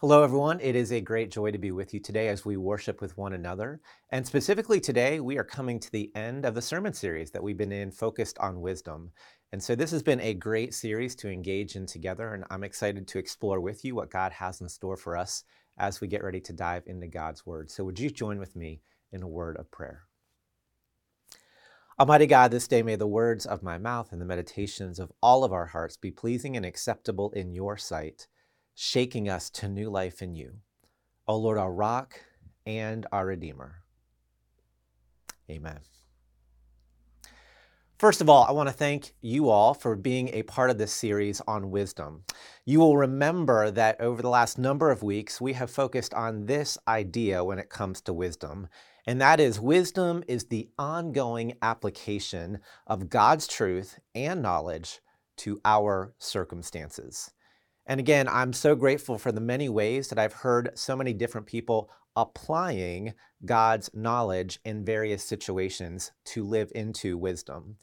Hello, everyone. It is a great joy to be with you today as we worship with one another. And specifically today, we are coming to the end of the sermon series that we've been in focused on wisdom. And so this has been a great series to engage in together, and I'm excited to explore with you what God has in store for us as we get ready to dive into God's Word. So would you join with me in a word of prayer? Almighty God, this day may the words of my mouth and the meditations of all of our hearts be pleasing and acceptable in your sight shaking us to new life in you. O Lord, our rock and our Redeemer. Amen. First of all, I want to thank you all for being a part of this series on wisdom. You will remember that over the last number of weeks, we have focused on this idea when it comes to wisdom, and that is wisdom is the ongoing application of God's truth and knowledge to our circumstances. And again, I'm so grateful for the many ways that I've heard so many different people applying God's knowledge in various situations to live into wisdom.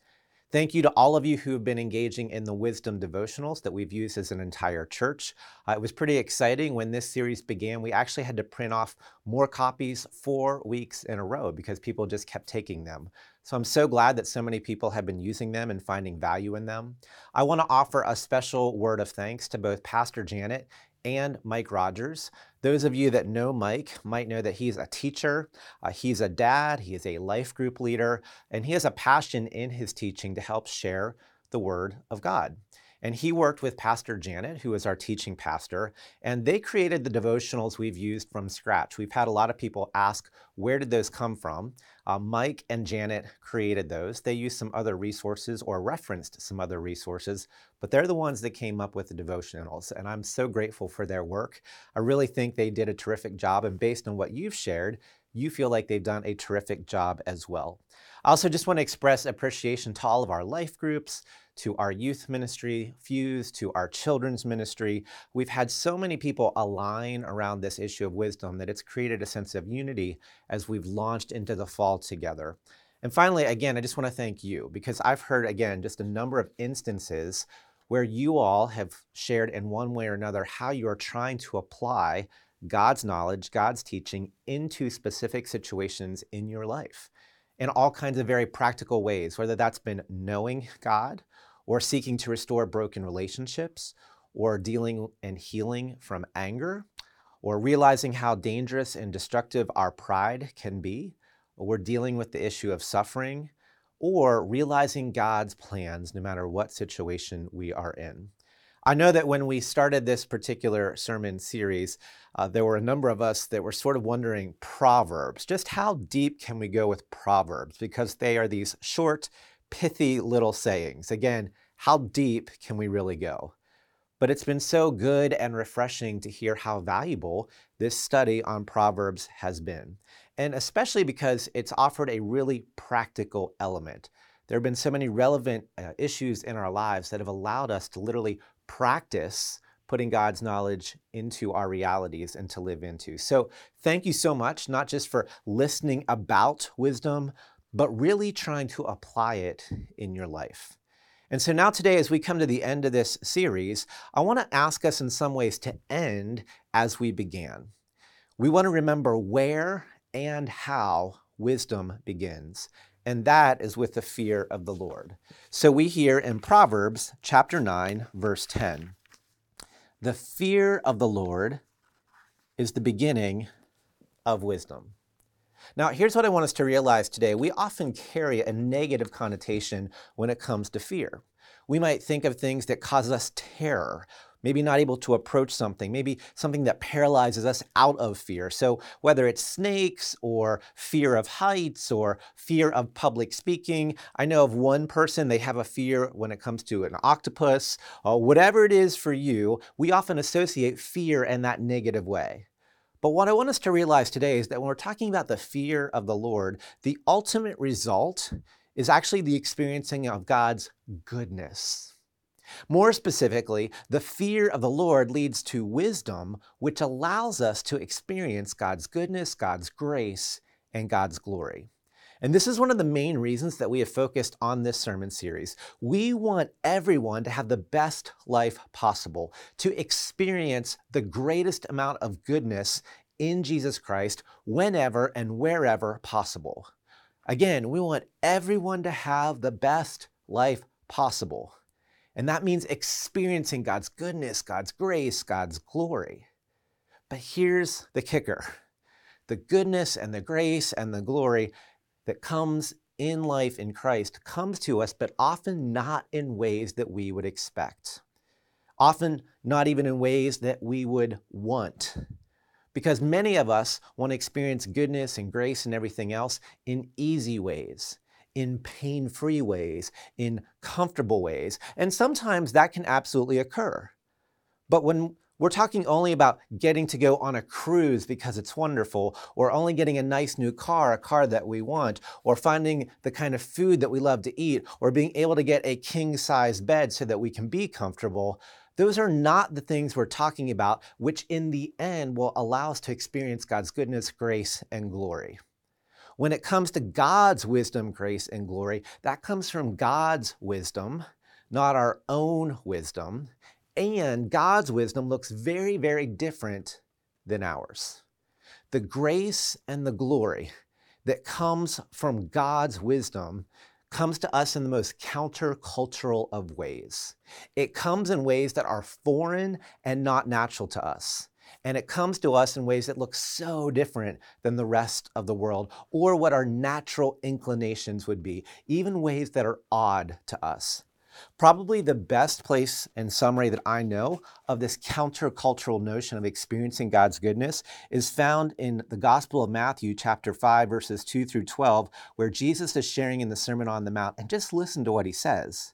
Thank you to all of you who have been engaging in the wisdom devotionals that we've used as an entire church. Uh, it was pretty exciting when this series began. We actually had to print off more copies four weeks in a row because people just kept taking them. So I'm so glad that so many people have been using them and finding value in them. I want to offer a special word of thanks to both Pastor Janet and Mike Rogers. Those of you that know Mike might know that he's a teacher, uh, he's a dad, he is a life group leader, and he has a passion in his teaching to help share the Word of God. And he worked with Pastor Janet, who is our teaching pastor, and they created the devotionals we've used from scratch. We've had a lot of people ask, where did those come from? Uh, Mike and Janet created those. They used some other resources or referenced some other resources, but they're the ones that came up with the devotionals. And I'm so grateful for their work. I really think they did a terrific job. And based on what you've shared, you feel like they've done a terrific job as well. I also just want to express appreciation to all of our life groups, to our youth ministry, Fuse, to our children's ministry. We've had so many people align around this issue of wisdom that it's created a sense of unity as we've launched into the fall together. And finally, again, I just want to thank you because I've heard, again, just a number of instances where you all have shared in one way or another how you are trying to apply God's knowledge, God's teaching into specific situations in your life in all kinds of very practical ways, whether that's been knowing God or seeking to restore broken relationships, or dealing and healing from anger, or realizing how dangerous and destructive our pride can be, or we're dealing with the issue of suffering, or realizing God's plans no matter what situation we are in. I know that when we started this particular sermon series, uh, there were a number of us that were sort of wondering Proverbs, just how deep can we go with Proverbs? Because they are these short, pithy little sayings. Again, how deep can we really go? But it's been so good and refreshing to hear how valuable this study on Proverbs has been. And especially because it's offered a really practical element. There have been so many relevant uh, issues in our lives that have allowed us to literally practice putting God's knowledge into our realities and to live into. So, thank you so much, not just for listening about wisdom, but really trying to apply it in your life. And so now, today, as we come to the end of this series, I want to ask us in some ways to end as we began. We want to remember where and how wisdom begins, and that is with the fear of the Lord. So we hear in Proverbs chapter 9, verse 10 The fear of the Lord is the beginning of wisdom. Now, here's what I want us to realize today. We often carry a negative connotation when it comes to fear. We might think of things that cause us terror, maybe not able to approach something, maybe something that paralyzes us out of fear. So, whether it's snakes or fear of heights or fear of public speaking, I know of one person, they have a fear when it comes to an octopus, whatever it is for you, we often associate fear in that negative way. But what I want us to realize today is that when we're talking about the fear of the Lord, the ultimate result is actually the experiencing of God's goodness. More specifically, the fear of the Lord leads to wisdom, which allows us to experience God's goodness, God's grace, and God's glory. And this is one of the main reasons that we have focused on this sermon series. We want everyone to have the best life possible, to experience the greatest amount of goodness in Jesus Christ whenever and wherever possible. Again, we want everyone to have the best life possible. And that means experiencing God's goodness, God's grace, God's glory. But here's the kicker the goodness and the grace and the glory that comes in life in Christ comes to us, but often not in ways that we would expect. Often not even in ways that we would want. Because many of us want to experience goodness and grace and everything else in easy ways, in pain free ways, in comfortable ways. And sometimes that can absolutely occur. But when we're talking only about getting to go on a cruise because it's wonderful, or only getting a nice new car, a car that we want, or finding the kind of food that we love to eat, or being able to get a king size bed so that we can be comfortable. Those are not the things we're talking about, which in the end will allow us to experience God's goodness, grace, and glory. When it comes to God's wisdom, grace, and glory, that comes from God's wisdom, not our own wisdom. And God's wisdom looks very, very different than ours. The grace and the glory that comes from God's wisdom comes to us in the most countercultural of ways. It comes in ways that are foreign and not natural to us. And it comes to us in ways that look so different than the rest of the world or what our natural inclinations would be, even ways that are odd to us. Probably the best place and summary that I know of this countercultural notion of experiencing God's goodness is found in the Gospel of Matthew, chapter 5, verses 2 through 12, where Jesus is sharing in the Sermon on the Mount. And just listen to what he says.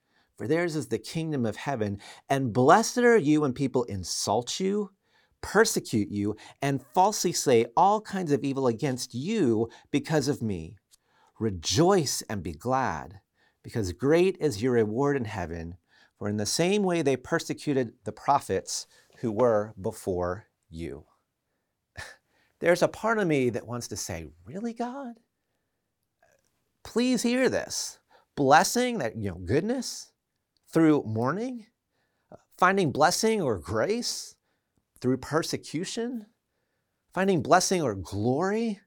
for theirs is the kingdom of heaven. And blessed are you when people insult you, persecute you, and falsely say all kinds of evil against you because of me. Rejoice and be glad, because great is your reward in heaven for in the same way they persecuted the prophets who were before you. There's a part of me that wants to say, Really, God? Please hear this. Blessing, that, you know, goodness through mourning, uh, finding blessing or grace through persecution, finding blessing or glory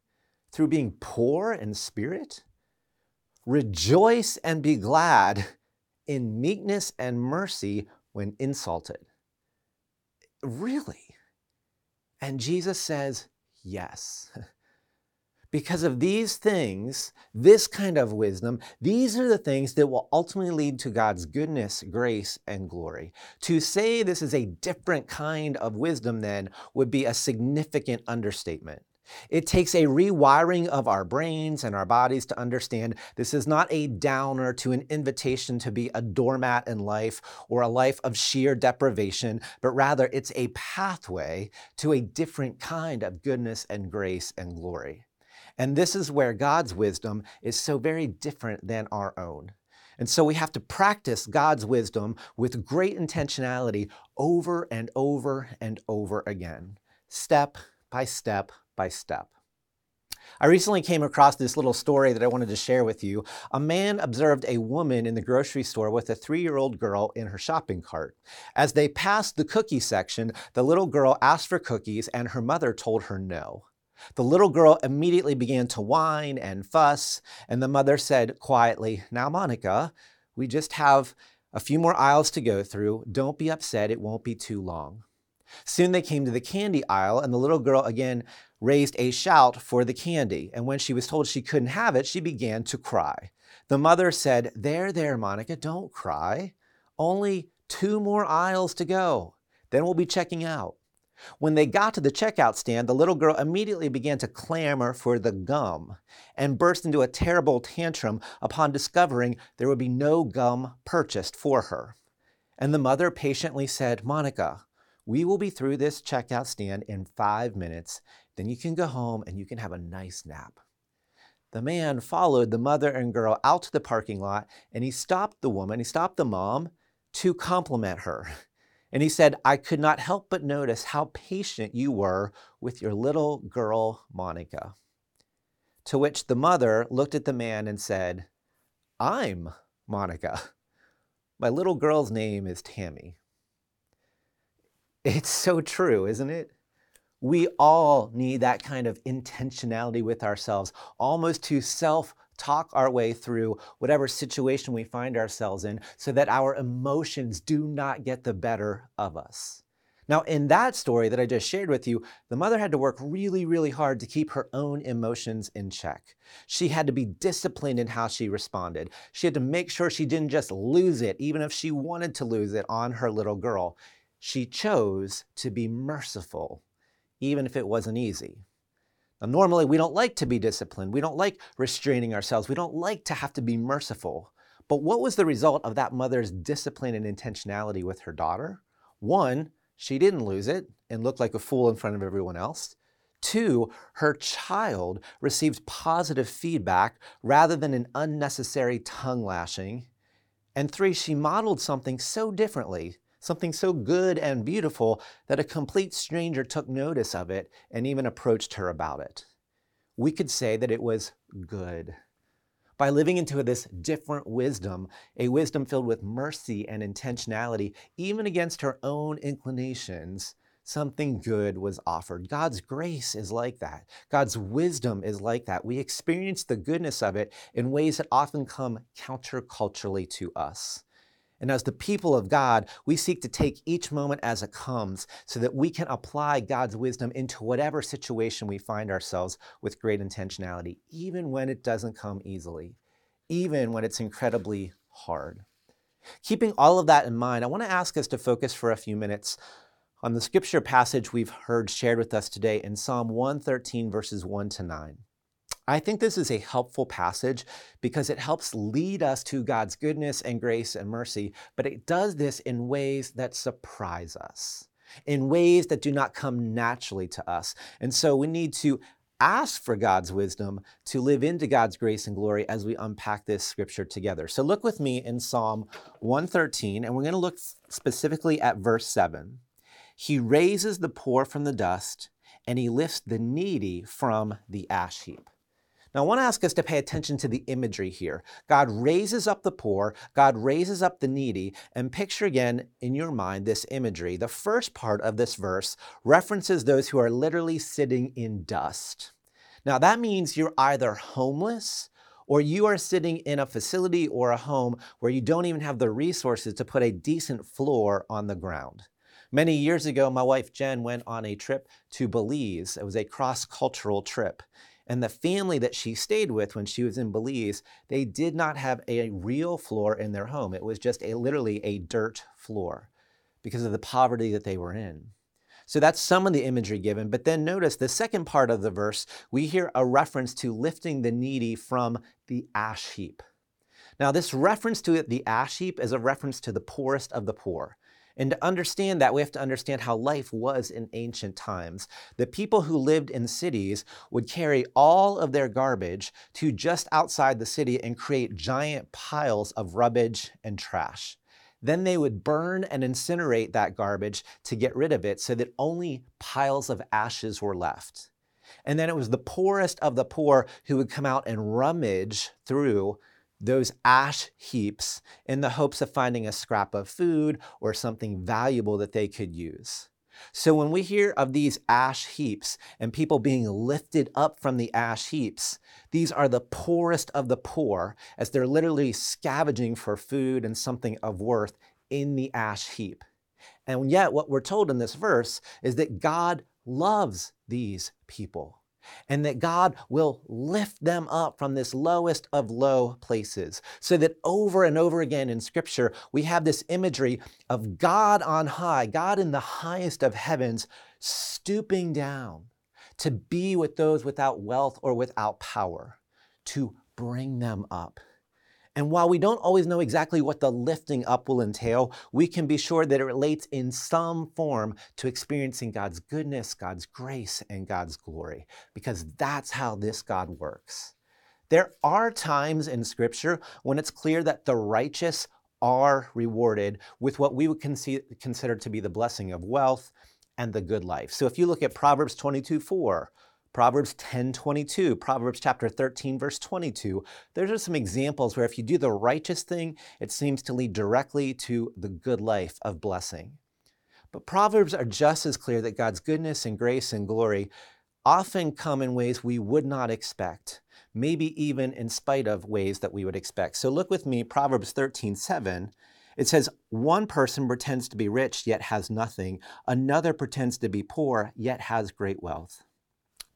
through being poor in spirit. Rejoice and be glad in meekness and mercy when insulted. Really? And Jesus says, yes. because of these things, this kind of wisdom, these are the things that will ultimately lead to God's goodness, grace, and glory. To say this is a different kind of wisdom, then, would be a significant understatement. It takes a rewiring of our brains and our bodies to understand this is not a downer to an invitation to be a doormat in life or a life of sheer deprivation, but rather it's a pathway to a different kind of goodness and grace and glory. And this is where God's wisdom is so very different than our own. And so we have to practice God's wisdom with great intentionality over and over and over again, step by step by step. I recently came across this little story that I wanted to share with you. A man observed a woman in the grocery store with a three year old girl in her shopping cart. As they passed the cookie section, the little girl asked for cookies and her mother told her no. The little girl immediately began to whine and fuss, and the mother said quietly, Now, Monica, we just have a few more aisles to go through. Don't be upset, it won't be too long. Soon they came to the candy aisle, and the little girl again raised a shout for the candy. And when she was told she couldn't have it, she began to cry. The mother said, There, there, Monica, don't cry. Only two more aisles to go. Then we'll be checking out. When they got to the checkout stand, the little girl immediately began to clamor for the gum and burst into a terrible tantrum upon discovering there would be no gum purchased for her. And the mother patiently said, Monica, we will be through this checkout stand in five minutes. Then you can go home and you can have a nice nap. The man followed the mother and girl out to the parking lot and he stopped the woman, he stopped the mom to compliment her. And he said, I could not help but notice how patient you were with your little girl, Monica. To which the mother looked at the man and said, I'm Monica. My little girl's name is Tammy. It's so true, isn't it? We all need that kind of intentionality with ourselves, almost to self talk our way through whatever situation we find ourselves in so that our emotions do not get the better of us. Now, in that story that I just shared with you, the mother had to work really, really hard to keep her own emotions in check. She had to be disciplined in how she responded. She had to make sure she didn't just lose it, even if she wanted to lose it on her little girl. She chose to be merciful, even if it wasn't easy. Now, normally, we don't like to be disciplined. We don't like restraining ourselves. We don't like to have to be merciful. But what was the result of that mother's discipline and intentionality with her daughter? One, she didn't lose it and look like a fool in front of everyone else. Two, her child received positive feedback rather than an unnecessary tongue lashing. And three, she modeled something so differently something so good and beautiful that a complete stranger took notice of it and even approached her about it. We could say that it was good. By living into this different wisdom, a wisdom filled with mercy and intentionality, even against her own inclinations, something good was offered. God's grace is like that. God's wisdom is like that. We experience the goodness of it in ways that often come counterculturally to us. And as the people of God, we seek to take each moment as it comes so that we can apply God's wisdom into whatever situation we find ourselves with great intentionality, even when it doesn't come easily, even when it's incredibly hard. Keeping all of that in mind, I want to ask us to focus for a few minutes on the scripture passage we've heard shared with us today in Psalm 113, verses 1 to 9. I think this is a helpful passage because it helps lead us to God's goodness and grace and mercy, but it does this in ways that surprise us, in ways that do not come naturally to us. And so we need to ask for God's wisdom to live into God's grace and glory as we unpack this scripture together. So look with me in Psalm 113, and we're going to look specifically at verse 7. He raises the poor from the dust, and he lifts the needy from the ash heap. Now, I want to ask us to pay attention to the imagery here. God raises up the poor, God raises up the needy, and picture again in your mind this imagery. The first part of this verse references those who are literally sitting in dust. Now, that means you're either homeless or you are sitting in a facility or a home where you don't even have the resources to put a decent floor on the ground. Many years ago, my wife Jen went on a trip to Belize. It was a cross cultural trip. And the family that she stayed with when she was in Belize, they did not have a real floor in their home. It was just a literally a dirt floor because of the poverty that they were in. So that's some of the imagery given. But then notice the second part of the verse, we hear a reference to lifting the needy from the ash heap. Now, this reference to the ash heap is a reference to the poorest of the poor. And to understand that, we have to understand how life was in ancient times. The people who lived in cities would carry all of their garbage to just outside the city and create giant piles of rubbish and trash. Then they would burn and incinerate that garbage to get rid of it so that only piles of ashes were left. And then it was the poorest of the poor who would come out and rummage through those ash heaps in the hopes of finding a scrap of food or something valuable that they could use. So when we hear of these ash heaps and people being lifted up from the ash heaps, these are the poorest of the poor as they're literally scavenging for food and something of worth in the ash heap. And yet, what we're told in this verse is that God loves these people and that God will lift them up from this lowest of low places. So that over and over again in Scripture, we have this imagery of God on high, God in the highest of heavens, stooping down to be with those without wealth or without power, to bring them up. And while we don't always know exactly what the lifting up will entail, we can be sure that it relates in some form to experiencing God's goodness, God's grace, and God's glory, because that's how this God works. There are times in Scripture when it's clear that the righteous are rewarded with what we would consider to be the blessing of wealth and the good life. So if you look at Proverbs 22 4, Proverbs 10:22, Proverbs chapter 13, verse 22, those are some examples where if you do the righteous thing, it seems to lead directly to the good life of blessing. But Proverbs are just as clear that God's goodness and grace and glory often come in ways we would not expect, maybe even in spite of ways that we would expect. So look with me, Proverbs 13:7. It says, One person pretends to be rich, yet has nothing. Another pretends to be poor, yet has great wealth.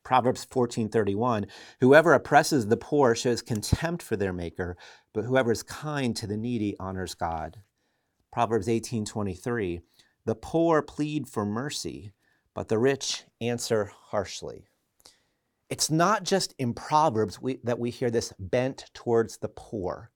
Proverbs 14:31 Whoever oppresses the poor shows contempt for their maker, but whoever is kind to the needy honors God. Proverbs 18:23 The poor plead for mercy, but the rich answer harshly. It's not just in Proverbs we, that we hear this bent towards the poor.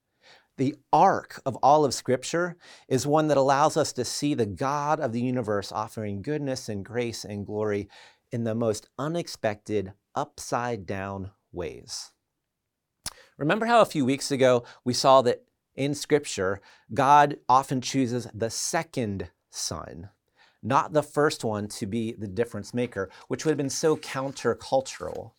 The arc of all of Scripture is one that allows us to see the God of the universe offering goodness and grace and glory in the most unexpected, upside down ways. Remember how a few weeks ago we saw that in Scripture, God often chooses the second son, not the first one to be the difference maker, which would have been so countercultural.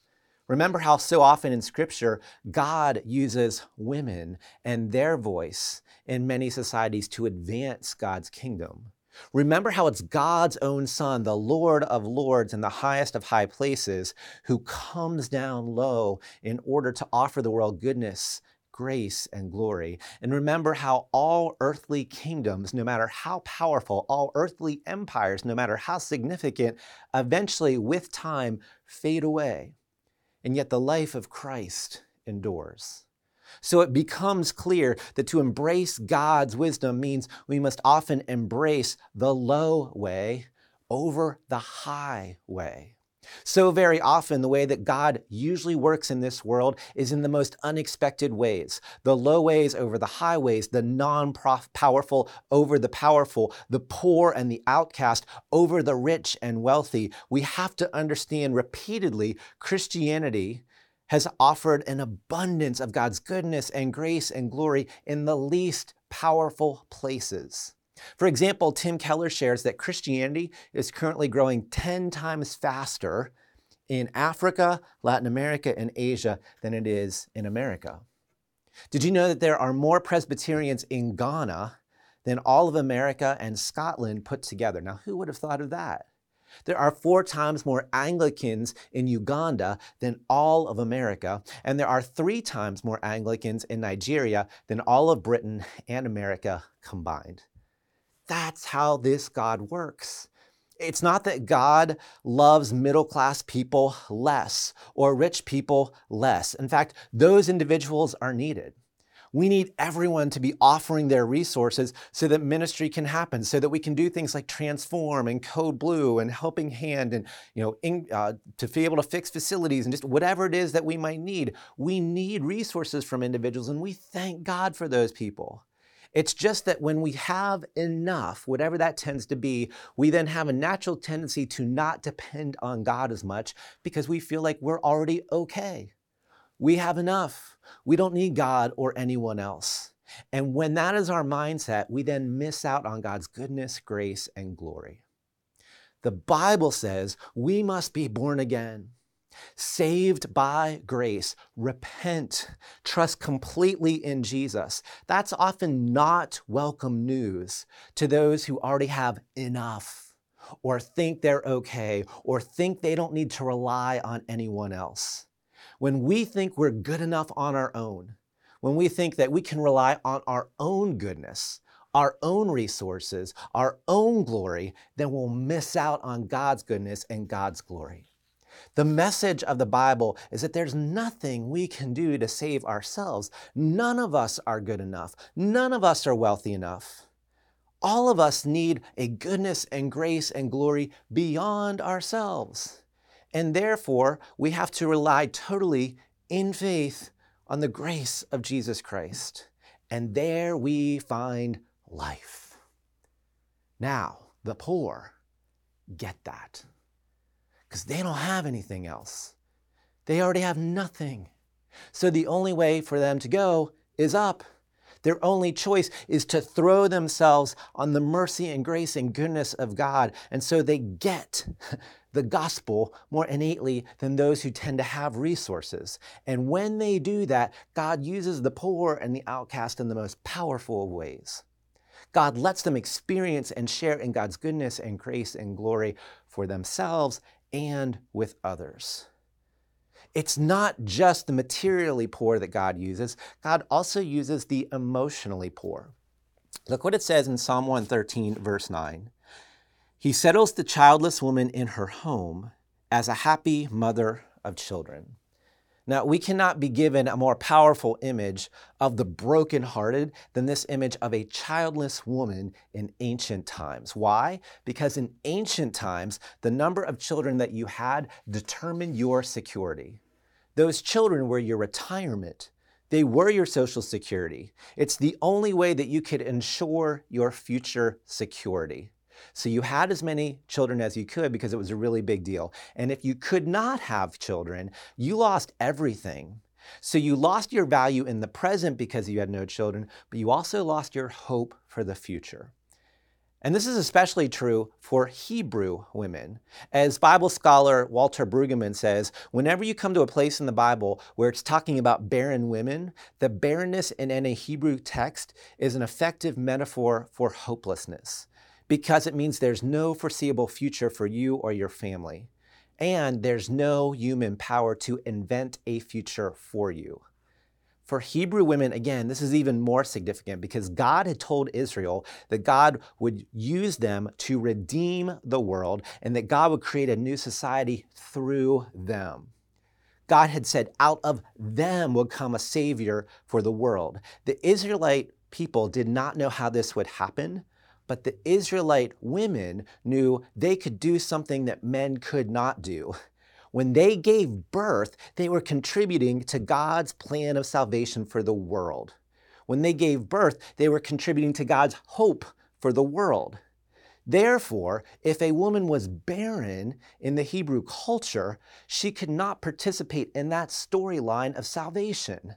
Remember how so often in Scripture, God uses women and their voice in many societies to advance God's kingdom. Remember how it's God's own Son, the Lord of Lords and the highest of high places, who comes down low in order to offer the world goodness, grace, and glory. And remember how all earthly kingdoms, no matter how powerful, all earthly empires, no matter how significant, eventually with time fade away. And yet the life of Christ endures. So it becomes clear that to embrace God's wisdom means we must often embrace the low way over the high way. So, very often, the way that God usually works in this world is in the most unexpected ways the low ways over the high ways, the non powerful over the powerful, the poor and the outcast over the rich and wealthy. We have to understand repeatedly Christianity has offered an abundance of God's goodness and grace and glory in the least powerful places. For example, Tim Keller shares that Christianity is currently growing 10 times faster in Africa, Latin America, and Asia than it is in America. Did you know that there are more Presbyterians in Ghana than all of America and Scotland put together? Now, who would have thought of that? There are four times more Anglicans in Uganda than all of America, and there are three times more Anglicans in Nigeria than all of Britain and America combined. That's how this God works. It's not that God loves middle class people less or rich people less. In fact, those individuals are needed. We need everyone to be offering their resources so that ministry can happen, so that we can do things like transform and code blue and helping hand and, you know, in, uh, to be able to fix facilities and just whatever it is that we might need. We need resources from individuals and we thank God for those people. It's just that when we have enough, whatever that tends to be, we then have a natural tendency to not depend on God as much because we feel like we're already okay. We have enough. We don't need God or anyone else. And when that is our mindset, we then miss out on God's goodness, grace, and glory. The Bible says we must be born again, saved by grace, repent, trust completely in Jesus. That's often not welcome news to those who already have enough or think they're okay or think they don't need to rely on anyone else. When we think we're good enough on our own, when we think that we can rely on our own goodness, our own resources, our own glory, then we'll miss out on God's goodness and God's glory. The message of the Bible is that there's nothing we can do to save ourselves. None of us are good enough. None of us are wealthy enough. All of us need a goodness and grace and glory beyond ourselves. And therefore, we have to rely totally in faith on the grace of Jesus Christ. And there we find life. Now, the poor get that because they don't have anything else. They already have nothing. So the only way for them to go is up. Their only choice is to throw themselves on the mercy and grace and goodness of God. And so they get the gospel more innately than those who tend to have resources. And when they do that, God uses the poor and the outcast in the most powerful ways. God lets them experience and share in God's goodness and grace and glory for themselves and with others. It's not just the materially poor that God uses, God also uses the emotionally poor. Look what it says in Psalm 113, verse 9. He settles the childless woman in her home as a happy mother of children. Now, we cannot be given a more powerful image of the brokenhearted than this image of a childless woman in ancient times. Why? Because in ancient times, the number of children that you had determined your security. Those children were your retirement. They were your social security. It's the only way that you could ensure your future security. So you had as many children as you could because it was a really big deal. And if you could not have children, you lost everything. So you lost your value in the present because you had no children, but you also lost your hope for the future. And this is especially true for Hebrew women. As Bible scholar Walter Brueggemann says, whenever you come to a place in the Bible where it's talking about barren women, the barrenness in any Hebrew text is an effective metaphor for hopelessness because it means there's no foreseeable future for you or your family. And there's no human power to invent a future for you. For Hebrew women, again, this is even more significant because God had told Israel that God would use them to redeem the world and that God would create a new society through them. God had said, out of them would come a savior for the world. The Israelite people did not know how this would happen, but the Israelite women knew they could do something that men could not do. When they gave birth, they were contributing to God's plan of salvation for the world. When they gave birth, they were contributing to God's hope for the world. Therefore, if a woman was barren in the Hebrew culture, she could not participate in that storyline of salvation.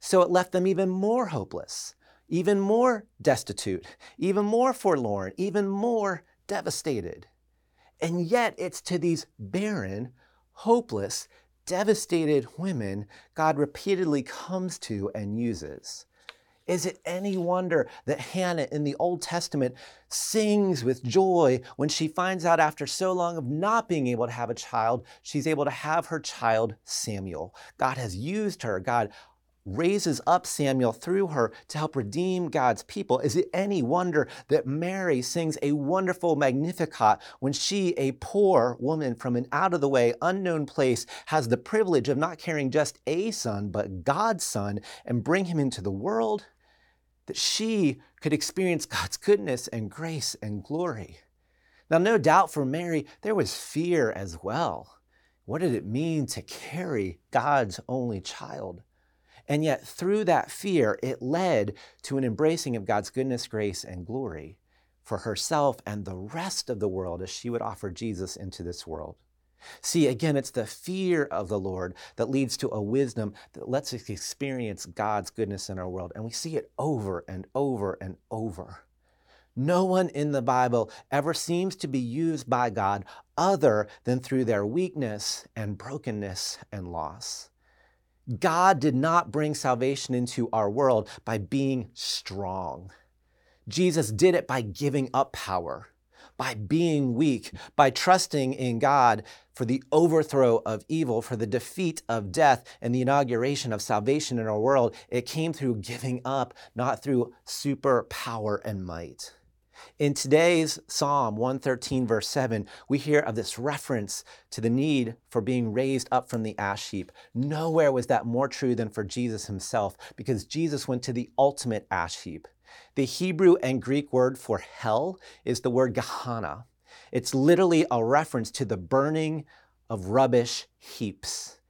So it left them even more hopeless even more destitute, even more forlorn, even more devastated. And yet, it's to these barren, hopeless, devastated women God repeatedly comes to and uses. Is it any wonder that Hannah in the Old Testament sings with joy when she finds out after so long of not being able to have a child, she's able to have her child Samuel? God has used her. God raises up Samuel through her to help redeem God's people, is it any wonder that Mary sings a wonderful Magnificat when she, a poor woman from an out of the way, unknown place, has the privilege of not carrying just a son, but God's son, and bring him into the world? That she could experience God's goodness and grace and glory. Now, no doubt for Mary, there was fear as well. What did it mean to carry God's only child? And yet, through that fear, it led to an embracing of God's goodness, grace, and glory for herself and the rest of the world as she would offer Jesus into this world. See, again, it's the fear of the Lord that leads to a wisdom that lets us experience God's goodness in our world. And we see it over and over and over. No one in the Bible ever seems to be used by God other than through their weakness and brokenness and loss. God did not bring salvation into our world by being strong. Jesus did it by giving up power, by being weak, by trusting in God for the overthrow of evil, for the defeat of death, and the inauguration of salvation in our world. It came through giving up, not through super power and might. In today's Psalm 113, verse 7, we hear of this reference to the need for being raised up from the ash heap. Nowhere was that more true than for Jesus himself, because Jesus went to the ultimate ash heap. The Hebrew and Greek word for hell is the word Gehenna. It's literally a reference to the burning of rubbish heaps.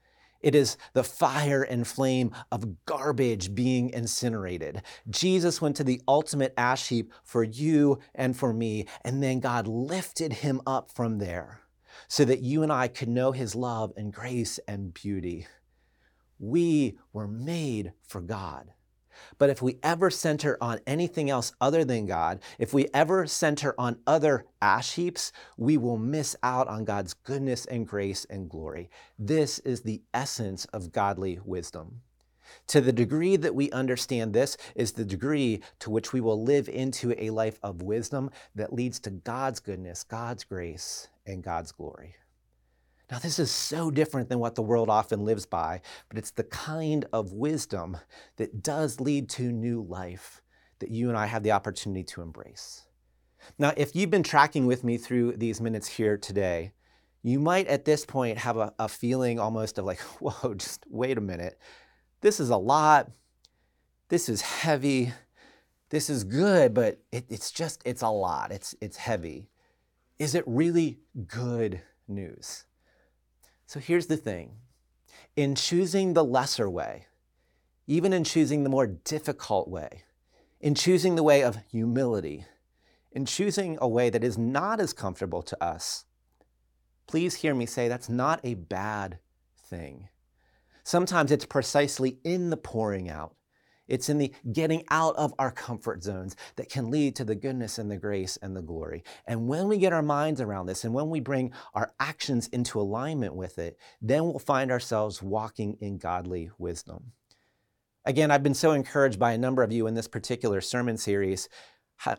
It is the fire and flame of garbage being incinerated. Jesus went to the ultimate ash heap for you and for me, and then God lifted him up from there so that you and I could know his love and grace and beauty. We were made for God. But if we ever center on anything else other than God, if we ever center on other ash heaps, we will miss out on God's goodness and grace and glory. This is the essence of godly wisdom. To the degree that we understand this is the degree to which we will live into a life of wisdom that leads to God's goodness, God's grace, and God's glory. Now, this is so different than what the world often lives by, but it's the kind of wisdom that does lead to new life that you and I have the opportunity to embrace. Now, if you've been tracking with me through these minutes here today, you might at this point have a, a feeling almost of like, whoa, just wait a minute. This is a lot. This is heavy. This is good, but it, it's just, it's a lot. It's, it's heavy. Is it really good news? So here's the thing in choosing the lesser way, even in choosing the more difficult way, in choosing the way of humility, in choosing a way that is not as comfortable to us, please hear me say that's not a bad thing. Sometimes it's precisely in the pouring out it's in the getting out of our comfort zones that can lead to the goodness and the grace and the glory. And when we get our minds around this and when we bring our actions into alignment with it, then we'll find ourselves walking in godly wisdom. Again, I've been so encouraged by a number of you in this particular sermon series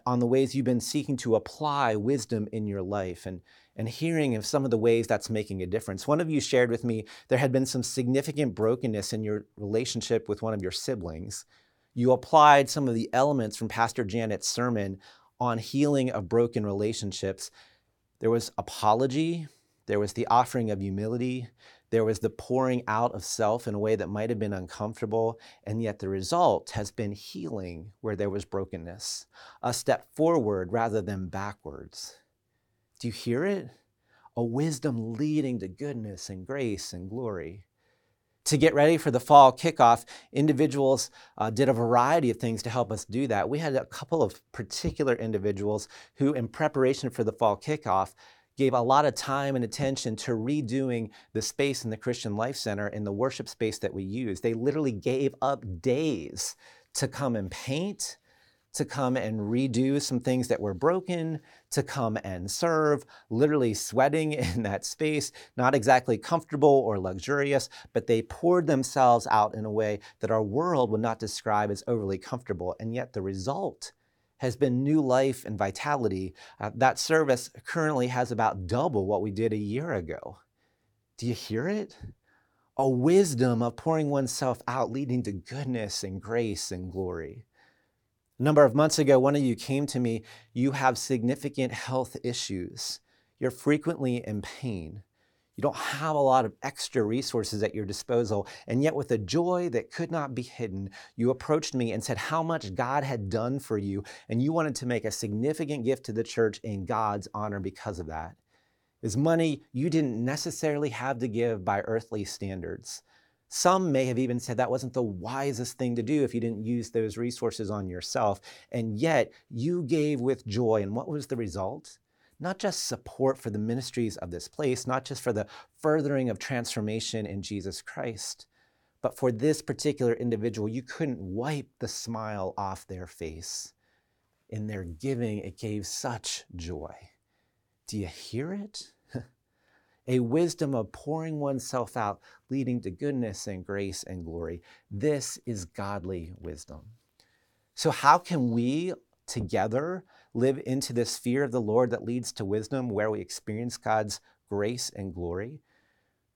on the ways you've been seeking to apply wisdom in your life and, and hearing of some of the ways that's making a difference. One of you shared with me there had been some significant brokenness in your relationship with one of your siblings. You applied some of the elements from Pastor Janet's sermon on healing of broken relationships. There was apology, there was the offering of humility, there was the pouring out of self in a way that might have been uncomfortable, and yet the result has been healing where there was brokenness, a step forward rather than backwards. Do you hear it? A wisdom leading to goodness and grace and glory. To get ready for the fall kickoff, individuals uh, did a variety of things to help us do that. We had a couple of particular individuals who, in preparation for the fall kickoff, gave a lot of time and attention to redoing the space in the Christian Life Center in the worship space that we use. They literally gave up days to come and paint, to come and redo some things that were broken, to come and serve, literally sweating in that space, not exactly comfortable or luxurious, but they poured themselves out in a way that our world would not describe as overly comfortable. And yet the result has been new life and vitality. Uh, that service currently has about double what we did a year ago. Do you hear it? A wisdom of pouring oneself out, leading to goodness and grace and glory. A number of months ago, one of you came to me. You have significant health issues. You're frequently in pain. You don't have a lot of extra resources at your disposal. And yet, with a joy that could not be hidden, you approached me and said how much God had done for you. And you wanted to make a significant gift to the church in God's honor because of that. Is money you didn't necessarily have to give by earthly standards. Some may have even said that wasn't the wisest thing to do if you didn't use those resources on yourself. And yet, you gave with joy. And what was the result? Not just support for the ministries of this place, not just for the furthering of transformation in Jesus Christ, but for this particular individual, you couldn't wipe the smile off their face. In their giving, it gave such joy. Do you hear it? a wisdom of pouring oneself out, leading to goodness and grace and glory. This is godly wisdom. So, how can we together live into this fear of the Lord that leads to wisdom, where we experience God's grace and glory?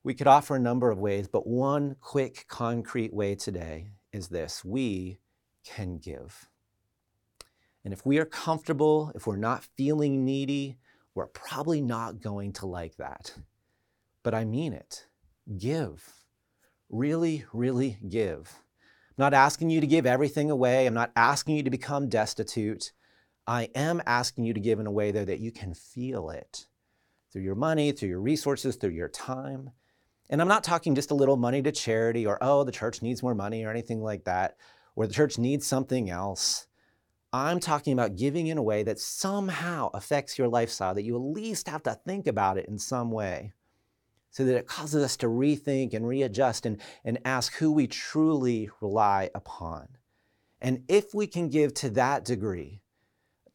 We could offer a number of ways, but one quick, concrete way today is this we can give. And if we are comfortable, if we're not feeling needy, we're probably not going to like that. But I mean it. Give. Really, really give. I'm not asking you to give everything away. I'm not asking you to become destitute. I am asking you to give in a way, though, that you can feel it through your money, through your resources, through your time. And I'm not talking just a little money to charity or, oh, the church needs more money or anything like that, or the church needs something else. I'm talking about giving in a way that somehow affects your lifestyle, that you at least have to think about it in some way, so that it causes us to rethink and readjust and, and ask who we truly rely upon. And if we can give to that degree,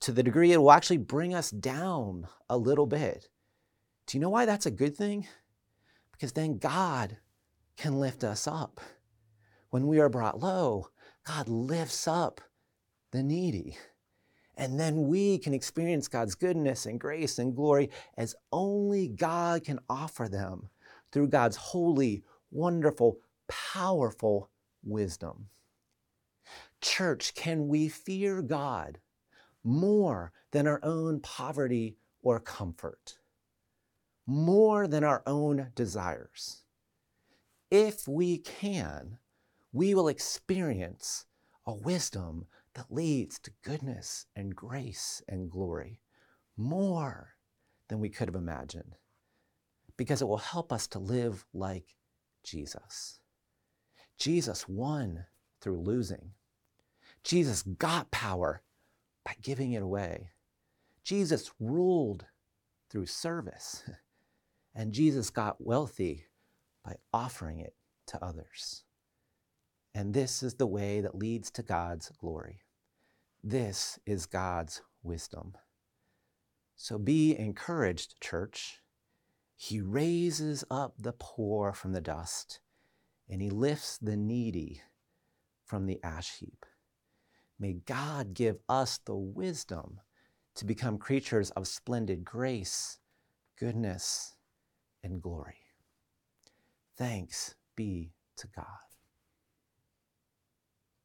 to the degree it will actually bring us down a little bit, do you know why that's a good thing? Because then God can lift us up. When we are brought low, God lifts up the needy. And then we can experience God's goodness and grace and glory as only God can offer them through God's holy, wonderful, powerful wisdom. Church, can we fear God more than our own poverty or comfort? More than our own desires? If we can, we will experience a wisdom that leads to goodness and grace and glory more than we could have imagined because it will help us to live like Jesus. Jesus won through losing. Jesus got power by giving it away. Jesus ruled through service. And Jesus got wealthy by offering it to others. And this is the way that leads to God's glory. This is God's wisdom. So be encouraged, church. He raises up the poor from the dust, and he lifts the needy from the ash heap. May God give us the wisdom to become creatures of splendid grace, goodness, and glory. Thanks be to God.